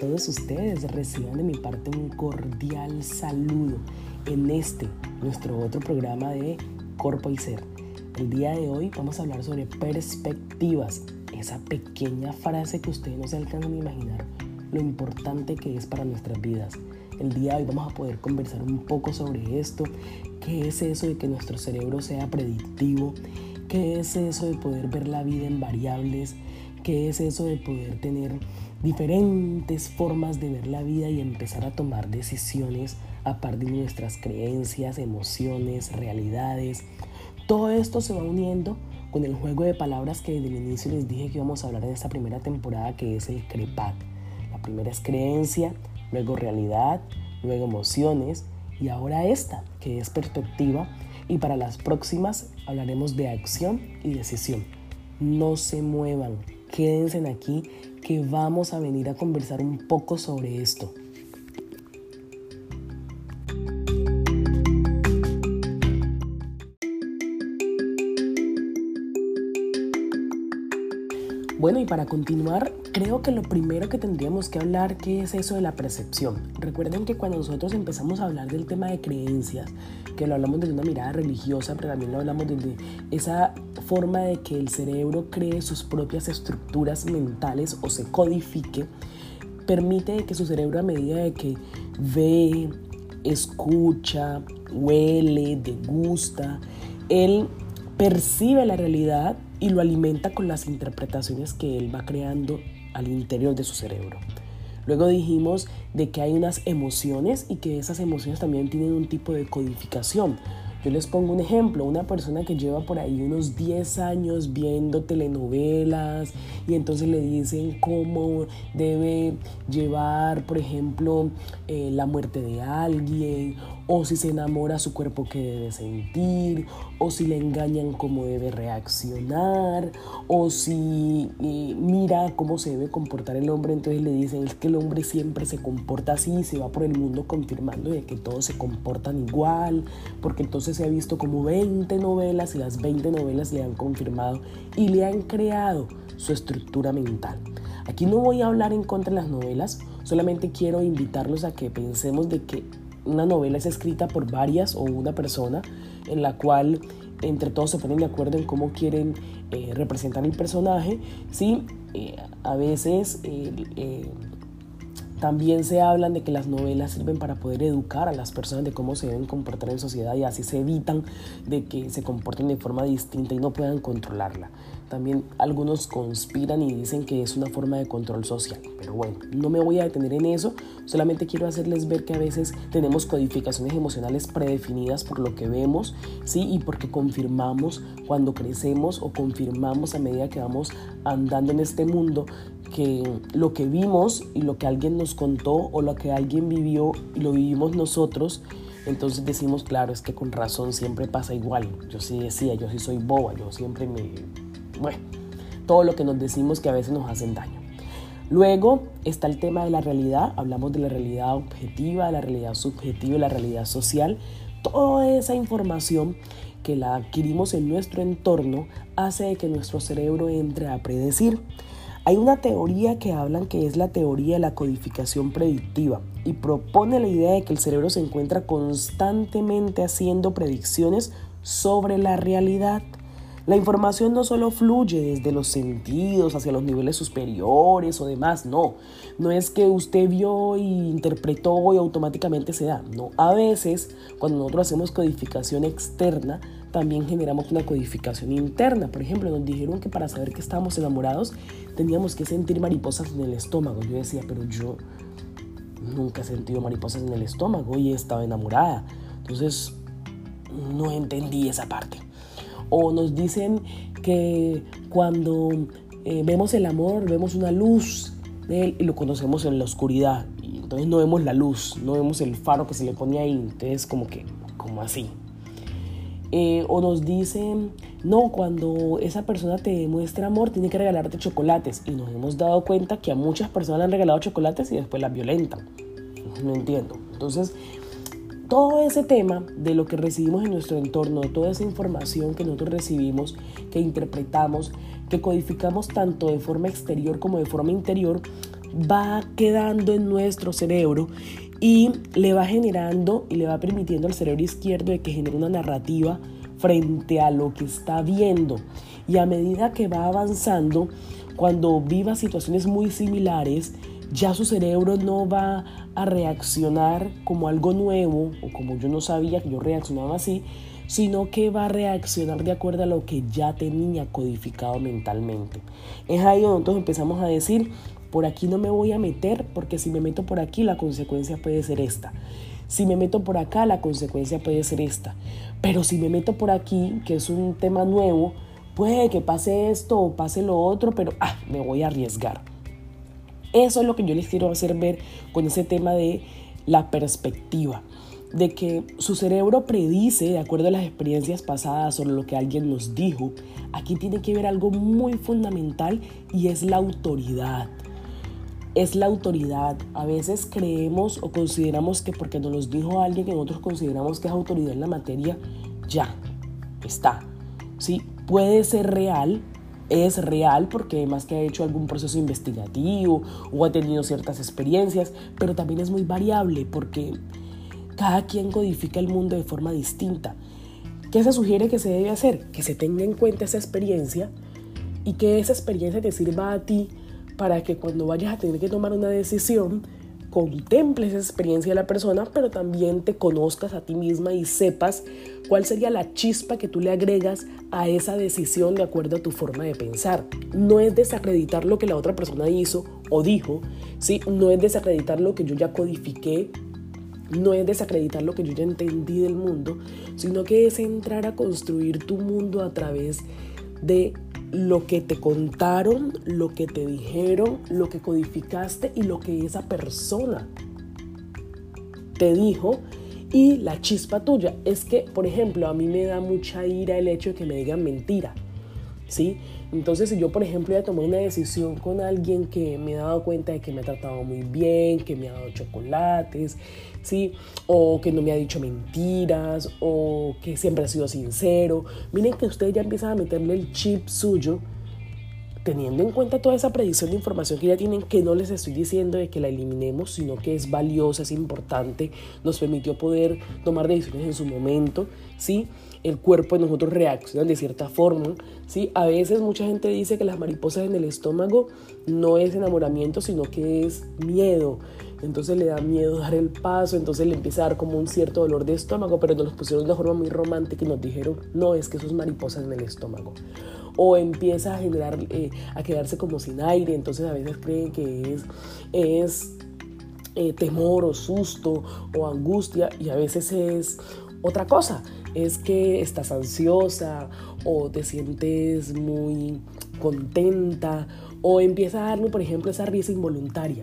todos ustedes. Reciban de mi parte un cordial saludo en este, nuestro otro programa de Corpo y Ser. El día de hoy vamos a hablar sobre perspectivas, esa pequeña frase que ustedes no se alcanzan a imaginar lo importante que es para nuestras vidas. El día de hoy vamos a poder conversar un poco sobre esto, qué es eso de que nuestro cerebro sea predictivo, qué es eso de poder ver la vida en variables, qué es eso de poder tener diferentes formas de ver la vida y empezar a tomar decisiones a partir de nuestras creencias, emociones, realidades. Todo esto se va uniendo con el juego de palabras que desde el inicio les dije que íbamos a hablar en esta primera temporada, que es el CREPAT. La primera es creencia, luego realidad, luego emociones y ahora esta, que es perspectiva. Y para las próximas hablaremos de acción y decisión. No se muevan, quédense aquí que vamos a venir a conversar un poco sobre esto. Bueno, y para continuar, creo que lo primero que tendríamos que hablar ¿qué es eso de la percepción. Recuerden que cuando nosotros empezamos a hablar del tema de creencias, que lo hablamos desde una mirada religiosa, pero también lo hablamos desde esa forma de que el cerebro cree sus propias estructuras mentales o se codifique, permite que su cerebro a medida de que ve, escucha, huele, degusta, él percibe la realidad y lo alimenta con las interpretaciones que él va creando al interior de su cerebro. Luego dijimos de que hay unas emociones y que esas emociones también tienen un tipo de codificación. Yo les pongo un ejemplo, una persona que lleva por ahí unos 10 años viendo telenovelas y entonces le dicen cómo debe llevar, por ejemplo, eh, la muerte de alguien, o si se enamora su cuerpo que debe sentir, o si le engañan cómo debe reaccionar, o si eh, mira cómo se debe comportar el hombre, entonces le dicen es que el hombre siempre se comporta así y se va por el mundo confirmando de que todos se comportan igual, porque entonces se ha visto como 20 novelas y las 20 novelas le han confirmado y le han creado su estructura mental. Aquí no voy a hablar en contra de las novelas, solamente quiero invitarlos a que pensemos de que una novela es escrita por varias o una persona en la cual entre todos se ponen de acuerdo en cómo quieren eh, representar el personaje. Sí, eh, a veces eh, también se hablan de que las novelas sirven para poder educar a las personas de cómo se deben comportar en sociedad y así se evitan de que se comporten de forma distinta y no puedan controlarla. También algunos conspiran y dicen que es una forma de control social. Pero bueno, no me voy a detener en eso. Solamente quiero hacerles ver que a veces tenemos codificaciones emocionales predefinidas por lo que vemos, ¿sí? Y porque confirmamos cuando crecemos o confirmamos a medida que vamos andando en este mundo que lo que vimos y lo que alguien nos contó o lo que alguien vivió y lo vivimos nosotros, entonces decimos, claro, es que con razón siempre pasa igual. Yo sí decía, yo sí soy boba, yo siempre me... Bueno, todo lo que nos decimos que a veces nos hacen daño. Luego está el tema de la realidad, hablamos de la realidad objetiva, la realidad subjetiva la realidad social. Toda esa información que la adquirimos en nuestro entorno hace que nuestro cerebro entre a predecir. Hay una teoría que hablan que es la teoría de la codificación predictiva y propone la idea de que el cerebro se encuentra constantemente haciendo predicciones sobre la realidad. La información no solo fluye desde los sentidos hacia los niveles superiores o demás, no. No es que usted vio y interpretó y automáticamente se da. No, a veces cuando nosotros hacemos codificación externa, también generamos una codificación interna. Por ejemplo, nos dijeron que para saber que estábamos enamorados teníamos que sentir mariposas en el estómago. Yo decía, pero yo nunca he sentido mariposas en el estómago y he estado enamorada. Entonces, no entendí esa parte. O nos dicen que cuando eh, vemos el amor, vemos una luz de él y lo conocemos en la oscuridad. Y entonces no vemos la luz, no vemos el faro que se le pone ahí. Entonces, como que, como así. Eh, o nos dicen, no, cuando esa persona te demuestra amor, tiene que regalarte chocolates. Y nos hemos dado cuenta que a muchas personas le han regalado chocolates y después las violentan. No entiendo. Entonces, todo ese tema de lo que recibimos en nuestro entorno, toda esa información que nosotros recibimos, que interpretamos, que codificamos tanto de forma exterior como de forma interior, va quedando en nuestro cerebro y le va generando y le va permitiendo al cerebro izquierdo de que genere una narrativa frente a lo que está viendo. Y a medida que va avanzando, cuando viva situaciones muy similares, ya su cerebro no va a reaccionar como algo nuevo o como yo no sabía que yo reaccionaba así, sino que va a reaccionar de acuerdo a lo que ya tenía codificado mentalmente. Es ahí donde empezamos a decir, por aquí no me voy a meter porque si me meto por aquí la consecuencia puede ser esta. Si me meto por acá la consecuencia puede ser esta. Pero si me meto por aquí, que es un tema nuevo, puede que pase esto o pase lo otro, pero ah, me voy a arriesgar. Eso es lo que yo les quiero hacer ver con ese tema de la perspectiva de que su cerebro predice, de acuerdo a las experiencias pasadas sobre lo que alguien nos dijo, aquí tiene que ver algo muy fundamental y es la autoridad. Es la autoridad. A veces creemos o consideramos que porque nos los dijo alguien que nosotros consideramos que es autoridad en la materia, ya, está. Sí, puede ser real, es real porque además que ha hecho algún proceso investigativo o ha tenido ciertas experiencias, pero también es muy variable porque cada quien codifica el mundo de forma distinta. ¿Qué se sugiere que se debe hacer? Que se tenga en cuenta esa experiencia y que esa experiencia te sirva a ti para que cuando vayas a tener que tomar una decisión, contemples esa experiencia de la persona, pero también te conozcas a ti misma y sepas cuál sería la chispa que tú le agregas a esa decisión de acuerdo a tu forma de pensar. No es desacreditar lo que la otra persona hizo o dijo, ¿sí? no es desacreditar lo que yo ya codifiqué no es desacreditar lo que yo ya entendí del mundo, sino que es entrar a construir tu mundo a través de lo que te contaron, lo que te dijeron, lo que codificaste y lo que esa persona te dijo y la chispa tuya. Es que, por ejemplo, a mí me da mucha ira el hecho de que me digan mentira. ¿Sí? Entonces, si yo, por ejemplo, ya tomé una decisión con alguien que me he dado cuenta de que me ha tratado muy bien, que me ha dado chocolates, ¿sí? O que no me ha dicho mentiras, o que siempre ha sido sincero. Miren que ustedes ya empiezan a meterle el chip suyo teniendo en cuenta toda esa predicción de información que ya tienen, que no les estoy diciendo de que la eliminemos, sino que es valiosa, es importante, nos permitió poder tomar decisiones en su momento, ¿sí? El cuerpo de nosotros reacciona de cierta forma, ¿sí? A veces mucha gente dice que las mariposas en el estómago no es enamoramiento, sino que es miedo. Entonces le da miedo dar el paso, entonces le empieza a dar como un cierto dolor de estómago, pero nos los pusieron de una forma muy romántica y nos dijeron, no, es que eso es mariposas en el estómago o empieza a eh, a quedarse como sin aire, entonces a veces creen que es, es eh, temor o susto o angustia y a veces es otra cosa, es que estás ansiosa o te sientes muy contenta o empieza a darme, por ejemplo, esa risa involuntaria.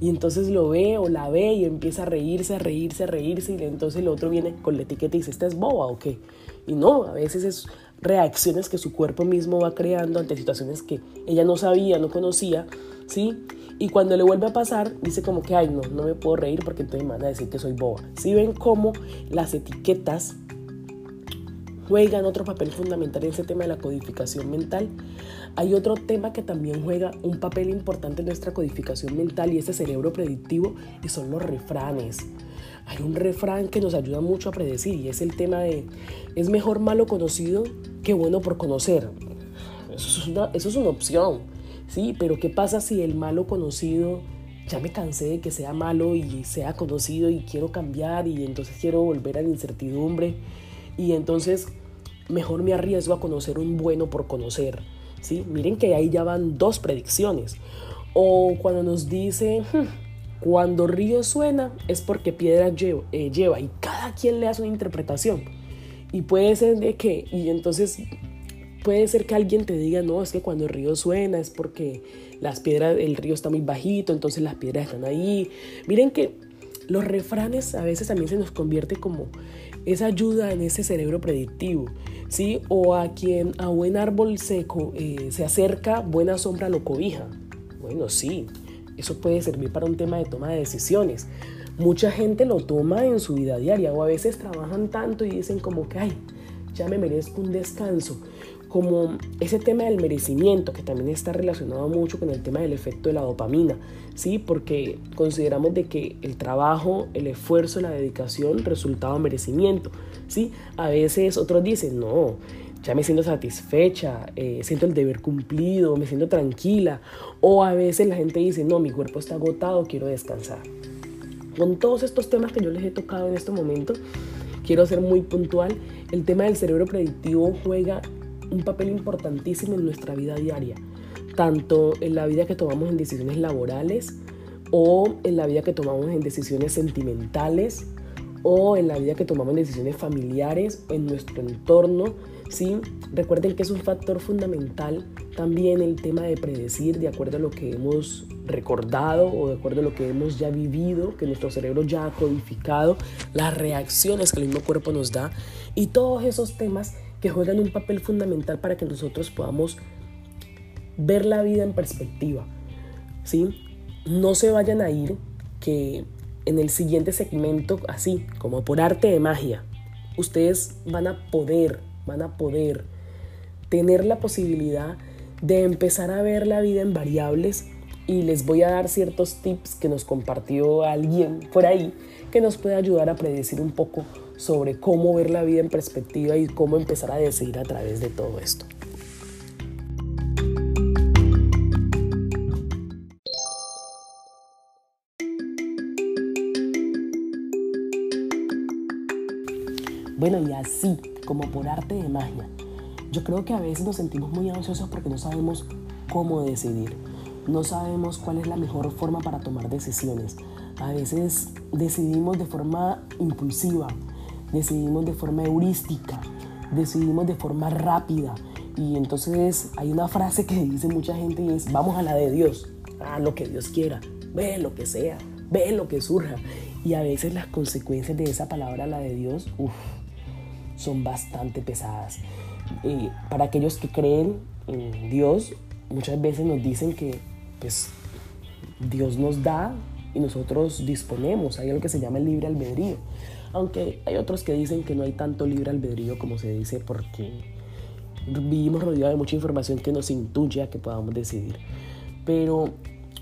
Y entonces lo ve o la ve y empieza a reírse, a reírse, a reírse. Y entonces el otro viene con la etiqueta y dice, ¿esta es boba o qué? Y no, a veces es reacciones que su cuerpo mismo va creando ante situaciones que ella no sabía, no conocía, ¿sí? Y cuando le vuelve a pasar, dice como que, ay, no, no me puedo reír porque entonces me van a decir que soy boba. ¿Sí ven cómo las etiquetas juegan otro papel fundamental en ese tema de la codificación mental? Hay otro tema que también juega un papel importante en nuestra codificación mental y ese cerebro predictivo y son los refranes. Hay un refrán que nos ayuda mucho a predecir y es el tema de es mejor malo conocido que bueno por conocer. Eso es una, eso es una opción, ¿sí? Pero ¿qué pasa si el malo conocido ya me cansé de que sea malo y sea conocido y quiero cambiar y entonces quiero volver a la incertidumbre y entonces mejor me arriesgo a conocer un bueno por conocer, ¿sí? Miren que ahí ya van dos predicciones. O cuando nos dice, hmm, cuando río suena es porque piedra eh, lleva, y cada quien le hace una interpretación. Y puede ser de que, y entonces puede ser que alguien te diga, no, es que cuando el río suena es porque las piedras, el río está muy bajito, entonces las piedras están ahí. Miren que los refranes a veces también se nos convierte como esa ayuda en ese cerebro predictivo, ¿sí? O a quien a buen árbol seco eh, se acerca, buena sombra lo cobija. Bueno, sí, eso puede servir para un tema de toma de decisiones. Mucha gente lo toma en su vida diaria o a veces trabajan tanto y dicen como que, ay, ya me merezco un descanso. como ese tema del merecimiento, que también está relacionado mucho con el tema del efecto de la dopamina, ¿sí? Porque consideramos de que el trabajo, el esfuerzo, la dedicación resultaba merecimiento, ¿sí? A veces otros dicen, no, ya me siento satisfecha, eh, siento el deber cumplido, me siento tranquila. O a veces la gente dice, no, mi cuerpo está agotado, quiero descansar. Con todos estos temas que yo les he tocado en este momento, quiero ser muy puntual. El tema del cerebro predictivo juega un papel importantísimo en nuestra vida diaria, tanto en la vida que tomamos en decisiones laborales o en la vida que tomamos en decisiones sentimentales o en la vida que tomamos en decisiones familiares, en nuestro entorno. Recuerden que es un factor fundamental también el tema de predecir de acuerdo a lo que hemos recordado o de acuerdo a lo que hemos ya vivido, que nuestro cerebro ya ha codificado, las reacciones que el mismo cuerpo nos da y todos esos temas que juegan un papel fundamental para que nosotros podamos ver la vida en perspectiva. ¿sí? No se vayan a ir que en el siguiente segmento, así como por arte de magia, ustedes van a poder, van a poder tener la posibilidad de empezar a ver la vida en variables y les voy a dar ciertos tips que nos compartió alguien por ahí que nos puede ayudar a predecir un poco sobre cómo ver la vida en perspectiva y cómo empezar a decidir a través de todo esto. Bueno, y así, como por arte de magia, yo creo que a veces nos sentimos muy ansiosos porque no sabemos cómo decidir, no sabemos cuál es la mejor forma para tomar decisiones. A veces decidimos de forma impulsiva, decidimos de forma heurística, decidimos de forma rápida. Y entonces hay una frase que dice mucha gente y es, vamos a la de Dios, a lo que Dios quiera, ve lo que sea, ve lo que surja. Y a veces las consecuencias de esa palabra, la de Dios, son bastante pesadas. Eh, para aquellos que creen en Dios, muchas veces nos dicen que pues, Dios nos da y nosotros disponemos. Hay algo que se llama el libre albedrío. Aunque hay otros que dicen que no hay tanto libre albedrío como se dice porque vivimos rodeados de mucha información que nos intuye a que podamos decidir. Pero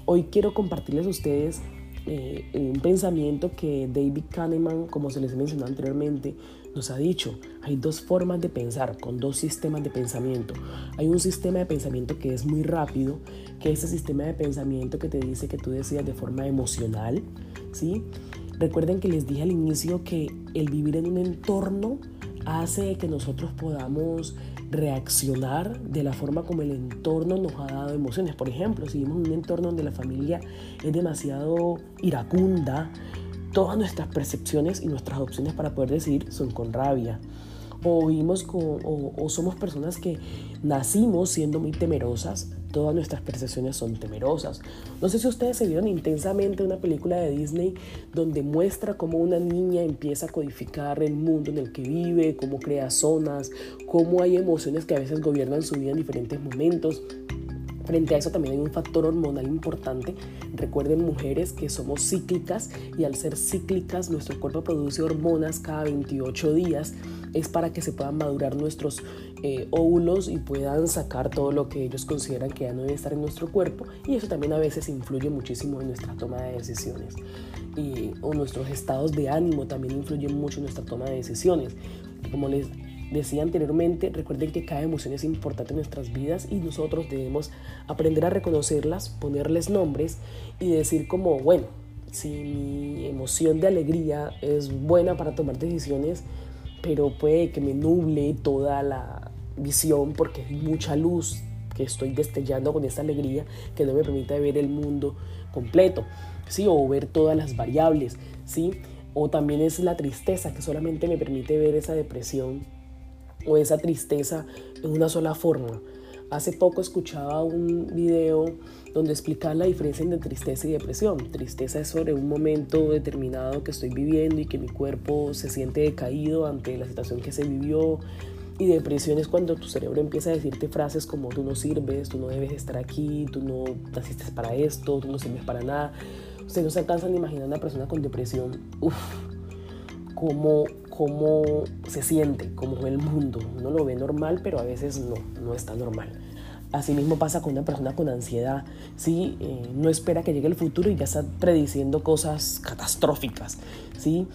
hoy quiero compartirles a ustedes eh, un pensamiento que David Kahneman, como se les mencionó anteriormente, nos ha dicho. Hay dos formas de pensar, con dos sistemas de pensamiento. Hay un sistema de pensamiento que es muy rápido, que es ese sistema de pensamiento que te dice que tú decidas de forma emocional, ¿sí? Recuerden que les dije al inicio que el vivir en un entorno hace que nosotros podamos reaccionar de la forma como el entorno nos ha dado emociones. Por ejemplo, si vivimos en un entorno donde la familia es demasiado iracunda, todas nuestras percepciones y nuestras opciones para poder decidir son con rabia o o, somos personas que nacimos siendo muy temerosas, todas nuestras percepciones son temerosas. No sé si ustedes se vieron intensamente una película de Disney donde muestra cómo una niña empieza a codificar el mundo en el que vive, cómo crea zonas, cómo hay emociones que a veces gobiernan su vida en diferentes momentos. Frente a eso también hay un factor hormonal importante. Recuerden mujeres que somos cíclicas y al ser cíclicas nuestro cuerpo produce hormonas cada 28 días. Es para que se puedan madurar nuestros eh, óvulos y puedan sacar todo lo que ellos consideran que ya no debe estar en nuestro cuerpo. Y eso también a veces influye muchísimo en nuestra toma de decisiones. Y, o nuestros estados de ánimo también influyen mucho en nuestra toma de decisiones. Como les decía anteriormente, recuerden que cada emoción es importante en nuestras vidas y nosotros debemos aprender a reconocerlas, ponerles nombres y decir como, bueno, si mi emoción de alegría es buena para tomar decisiones, pero puede que me nuble toda la visión porque hay mucha luz que estoy destellando con esta alegría que no me permite ver el mundo completo, ¿sí? O ver todas las variables, ¿sí? O también es la tristeza que solamente me permite ver esa depresión o esa tristeza en una sola forma. Hace poco escuchaba un video donde explicaba la diferencia entre tristeza y depresión. Tristeza es sobre un momento determinado que estoy viviendo y que mi cuerpo se siente decaído ante la situación que se vivió. Y depresión es cuando tu cerebro empieza a decirte frases como tú no sirves, tú no debes estar aquí, tú no naciste para esto, tú no sirves para nada. Ustedes no se alcanzan a imaginar una persona con depresión. Uf, como cómo se siente, cómo ve el mundo. Uno lo ve normal, pero a veces no, no está normal. Asimismo pasa con una persona con ansiedad, ¿sí? Eh, no espera que llegue el futuro y ya está prediciendo cosas catastróficas. ¿sí?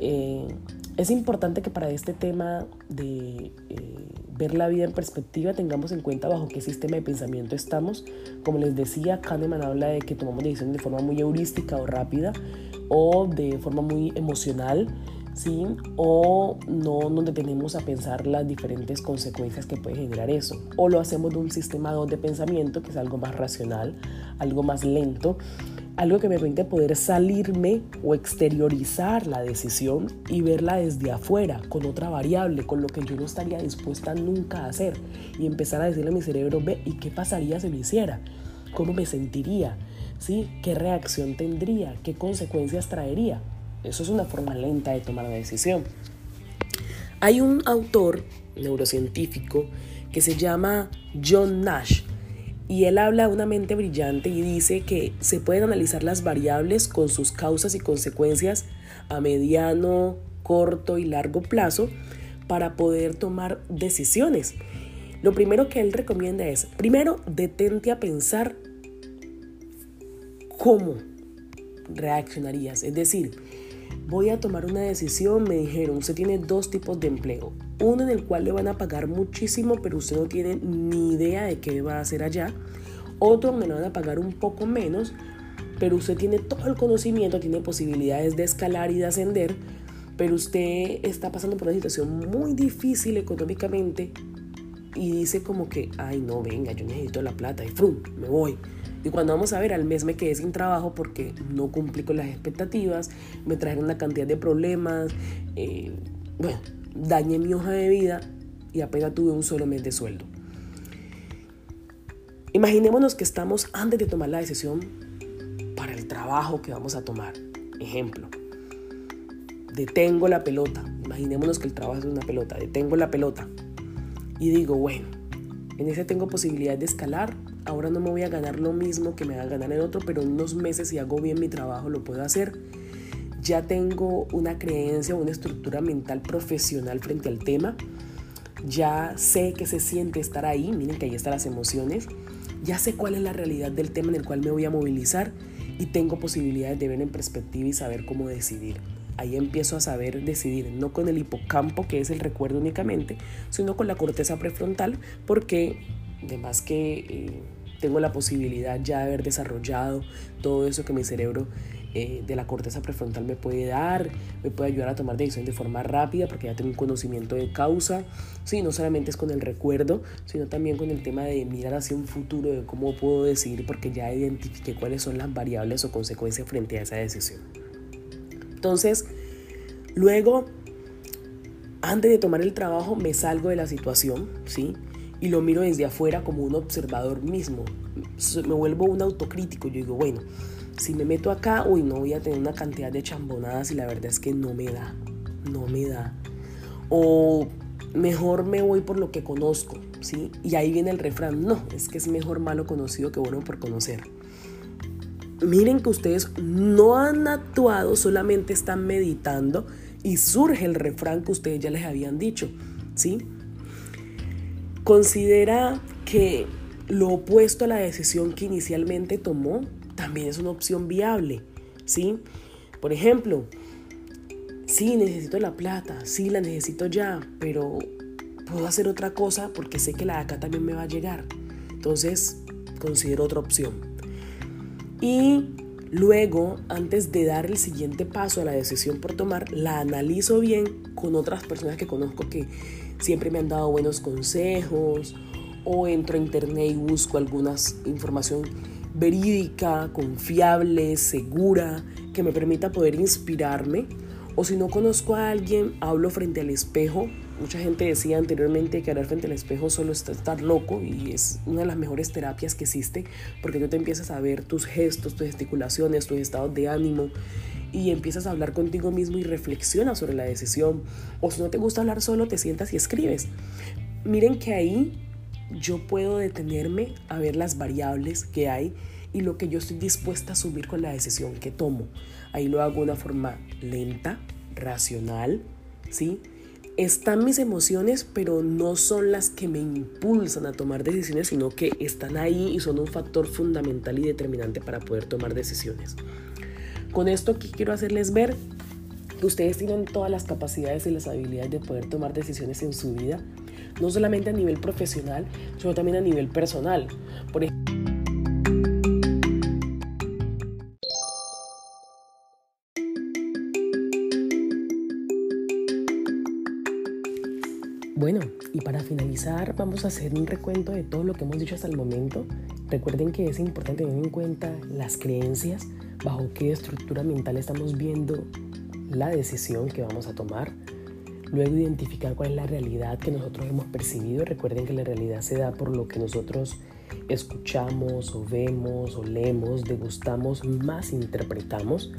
Eh, es importante que para este tema de eh, ver la vida en perspectiva tengamos en cuenta bajo qué sistema de pensamiento estamos. Como les decía, Kahneman habla de que tomamos decisiones de forma muy heurística o rápida o de forma muy emocional. ¿Sí? O no nos detenemos a pensar las diferentes consecuencias que puede generar eso. O lo hacemos de un sistema de pensamiento que es algo más racional, algo más lento, algo que me permite poder salirme o exteriorizar la decisión y verla desde afuera, con otra variable, con lo que yo no estaría dispuesta nunca a hacer. Y empezar a decirle a mi cerebro, ve, ¿y qué pasaría si lo hiciera? ¿Cómo me sentiría? ¿Sí? ¿Qué reacción tendría? ¿Qué consecuencias traería? Eso es una forma lenta de tomar la decisión. Hay un autor neurocientífico que se llama John Nash y él habla de una mente brillante y dice que se pueden analizar las variables con sus causas y consecuencias a mediano, corto y largo plazo para poder tomar decisiones. Lo primero que él recomienda es, primero, detente a pensar cómo reaccionarías. Es decir, voy a tomar una decisión, me dijeron, usted tiene dos tipos de empleo. Uno en el cual le van a pagar muchísimo, pero usted no tiene ni idea de qué va a hacer allá. Otro donde le van a pagar un poco menos, pero usted tiene todo el conocimiento, tiene posibilidades de escalar y de ascender, pero usted está pasando por una situación muy difícil económicamente y dice como que, ay no, venga, yo necesito la plata y frum, me voy. Y cuando vamos a ver, al mes me quedé sin trabajo porque no cumplí con las expectativas, me trajeron una cantidad de problemas, eh, bueno, dañé mi hoja de vida y apenas tuve un solo mes de sueldo. Imaginémonos que estamos antes de tomar la decisión para el trabajo que vamos a tomar. Ejemplo, detengo la pelota. Imaginémonos que el trabajo es una pelota. Detengo la pelota y digo, bueno, en ese tengo posibilidad de escalar ahora no me voy a ganar lo mismo que me va a ganar el otro, pero en unos meses si hago bien mi trabajo lo puedo hacer. Ya tengo una creencia, una estructura mental profesional frente al tema. Ya sé que se siente estar ahí, miren que ahí están las emociones. Ya sé cuál es la realidad del tema en el cual me voy a movilizar y tengo posibilidades de ver en perspectiva y saber cómo decidir. Ahí empiezo a saber decidir, no con el hipocampo, que es el recuerdo únicamente, sino con la corteza prefrontal, porque además que eh, tengo la posibilidad ya de haber desarrollado todo eso que mi cerebro eh, de la corteza prefrontal me puede dar, me puede ayudar a tomar decisiones de forma rápida porque ya tengo un conocimiento de causa. Sí, no solamente es con el recuerdo, sino también con el tema de mirar hacia un futuro, de cómo puedo decidir porque ya identifiqué cuáles son las variables o consecuencias frente a esa decisión. Entonces, luego, antes de tomar el trabajo, me salgo de la situación, ¿sí? Y lo miro desde afuera como un observador mismo. Me vuelvo un autocrítico. Yo digo, bueno, si me meto acá, uy, no voy a tener una cantidad de chambonadas y la verdad es que no me da, no me da. O mejor me voy por lo que conozco, ¿sí? Y ahí viene el refrán, no, es que es mejor malo conocido que bueno por conocer. Miren que ustedes no han actuado, solamente están meditando y surge el refrán que ustedes ya les habían dicho, ¿sí? Considera que lo opuesto a la decisión que inicialmente tomó también es una opción viable, ¿sí? Por ejemplo, sí, necesito la plata, sí, la necesito ya, pero puedo hacer otra cosa porque sé que la de acá también me va a llegar. Entonces, considero otra opción. Y luego, antes de dar el siguiente paso a la decisión por tomar, la analizo bien con otras personas que conozco que siempre me han dado buenos consejos o entro a internet y busco alguna información verídica, confiable, segura, que me permita poder inspirarme. O si no conozco a alguien, hablo frente al espejo. Mucha gente decía anteriormente que hablar frente al espejo solo es estar loco y es una de las mejores terapias que existe porque tú te empiezas a ver tus gestos, tus gesticulaciones, tus estados de ánimo y empiezas a hablar contigo mismo y reflexionas sobre la decisión. O si no te gusta hablar solo, te sientas y escribes. Miren que ahí yo puedo detenerme a ver las variables que hay y lo que yo estoy dispuesta a asumir con la decisión que tomo. Ahí lo hago de una forma lenta, racional, ¿sí? Están mis emociones, pero no son las que me impulsan a tomar decisiones, sino que están ahí y son un factor fundamental y determinante para poder tomar decisiones. Con esto quiero hacerles ver que ustedes tienen todas las capacidades y las habilidades de poder tomar decisiones en su vida, no solamente a nivel profesional, sino también a nivel personal. Por ejemplo, Bueno, y para finalizar vamos a hacer un recuento de todo lo que hemos dicho hasta el momento. Recuerden que es importante tener en cuenta las creencias, bajo qué estructura mental estamos viendo la decisión que vamos a tomar. Luego identificar cuál es la realidad que nosotros hemos percibido. Recuerden que la realidad se da por lo que nosotros escuchamos o vemos o leemos, degustamos, más interpretamos.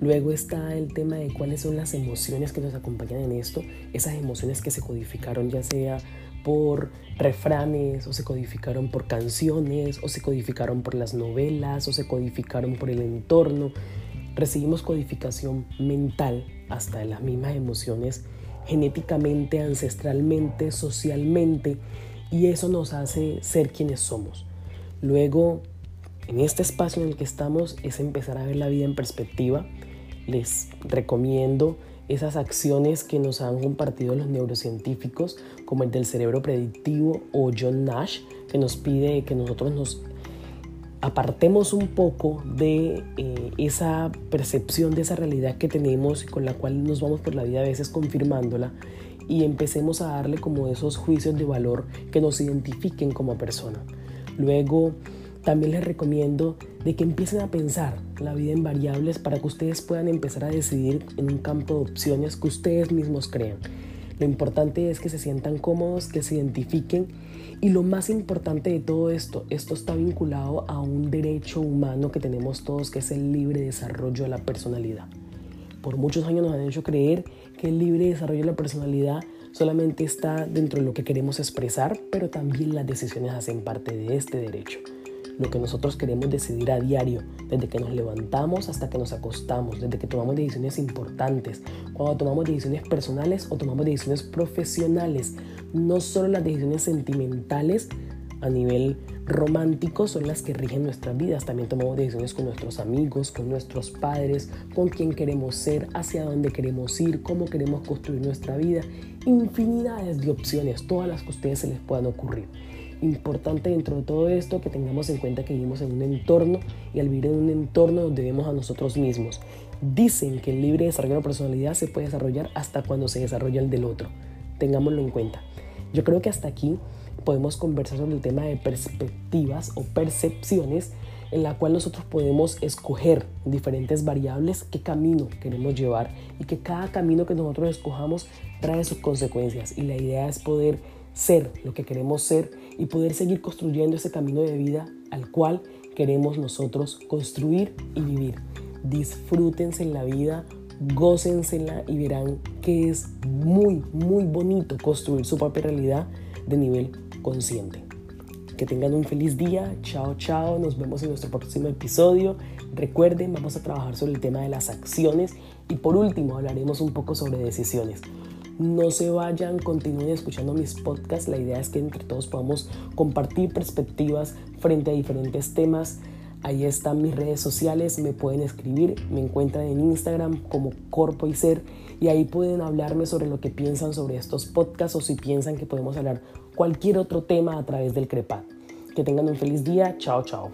Luego está el tema de cuáles son las emociones que nos acompañan en esto, esas emociones que se codificaron ya sea por refranes o se codificaron por canciones o se codificaron por las novelas o se codificaron por el entorno. Recibimos codificación mental hasta de las mismas emociones genéticamente, ancestralmente, socialmente y eso nos hace ser quienes somos. Luego, en este espacio en el que estamos es empezar a ver la vida en perspectiva les recomiendo esas acciones que nos han compartido los neurocientíficos, como el del cerebro predictivo o John Nash, que nos pide que nosotros nos apartemos un poco de eh, esa percepción, de esa realidad que tenemos y con la cual nos vamos por la vida a veces confirmándola y empecemos a darle como esos juicios de valor que nos identifiquen como persona. Luego, también les recomiendo de que empiecen a pensar la vida en variables para que ustedes puedan empezar a decidir en un campo de opciones que ustedes mismos crean. Lo importante es que se sientan cómodos, que se identifiquen y lo más importante de todo esto, esto está vinculado a un derecho humano que tenemos todos, que es el libre desarrollo de la personalidad. Por muchos años nos han hecho creer que el libre desarrollo de la personalidad solamente está dentro de lo que queremos expresar, pero también las decisiones hacen parte de este derecho lo que nosotros queremos decidir a diario, desde que nos levantamos hasta que nos acostamos, desde que tomamos decisiones importantes, cuando tomamos decisiones personales o tomamos decisiones profesionales, no solo las decisiones sentimentales a nivel romántico son las que rigen nuestras vidas. También tomamos decisiones con nuestros amigos, con nuestros padres, con quién queremos ser, hacia dónde queremos ir, cómo queremos construir nuestra vida. Infinidades de opciones, todas las que a ustedes se les puedan ocurrir importante dentro de todo esto que tengamos en cuenta que vivimos en un entorno y al vivir en un entorno donde vemos a nosotros mismos. Dicen que el libre desarrollo de la personalidad se puede desarrollar hasta cuando se desarrolla el del otro. Tengámoslo en cuenta. Yo creo que hasta aquí podemos conversar sobre el tema de perspectivas o percepciones en la cual nosotros podemos escoger diferentes variables qué camino queremos llevar y que cada camino que nosotros escojamos trae sus consecuencias y la idea es poder ser lo que queremos ser y poder seguir construyendo ese camino de vida al cual queremos nosotros construir y vivir. Disfrútense en la vida, gócensela y verán que es muy, muy bonito construir su propia realidad de nivel consciente. Que tengan un feliz día, chao, chao, nos vemos en nuestro próximo episodio. Recuerden, vamos a trabajar sobre el tema de las acciones y por último hablaremos un poco sobre decisiones. No se vayan, continúen escuchando mis podcasts. La idea es que entre todos podamos compartir perspectivas frente a diferentes temas. Ahí están mis redes sociales, me pueden escribir, me encuentran en Instagram como Corpo y Ser y ahí pueden hablarme sobre lo que piensan sobre estos podcasts o si piensan que podemos hablar cualquier otro tema a través del CREPAD. Que tengan un feliz día, chao chao.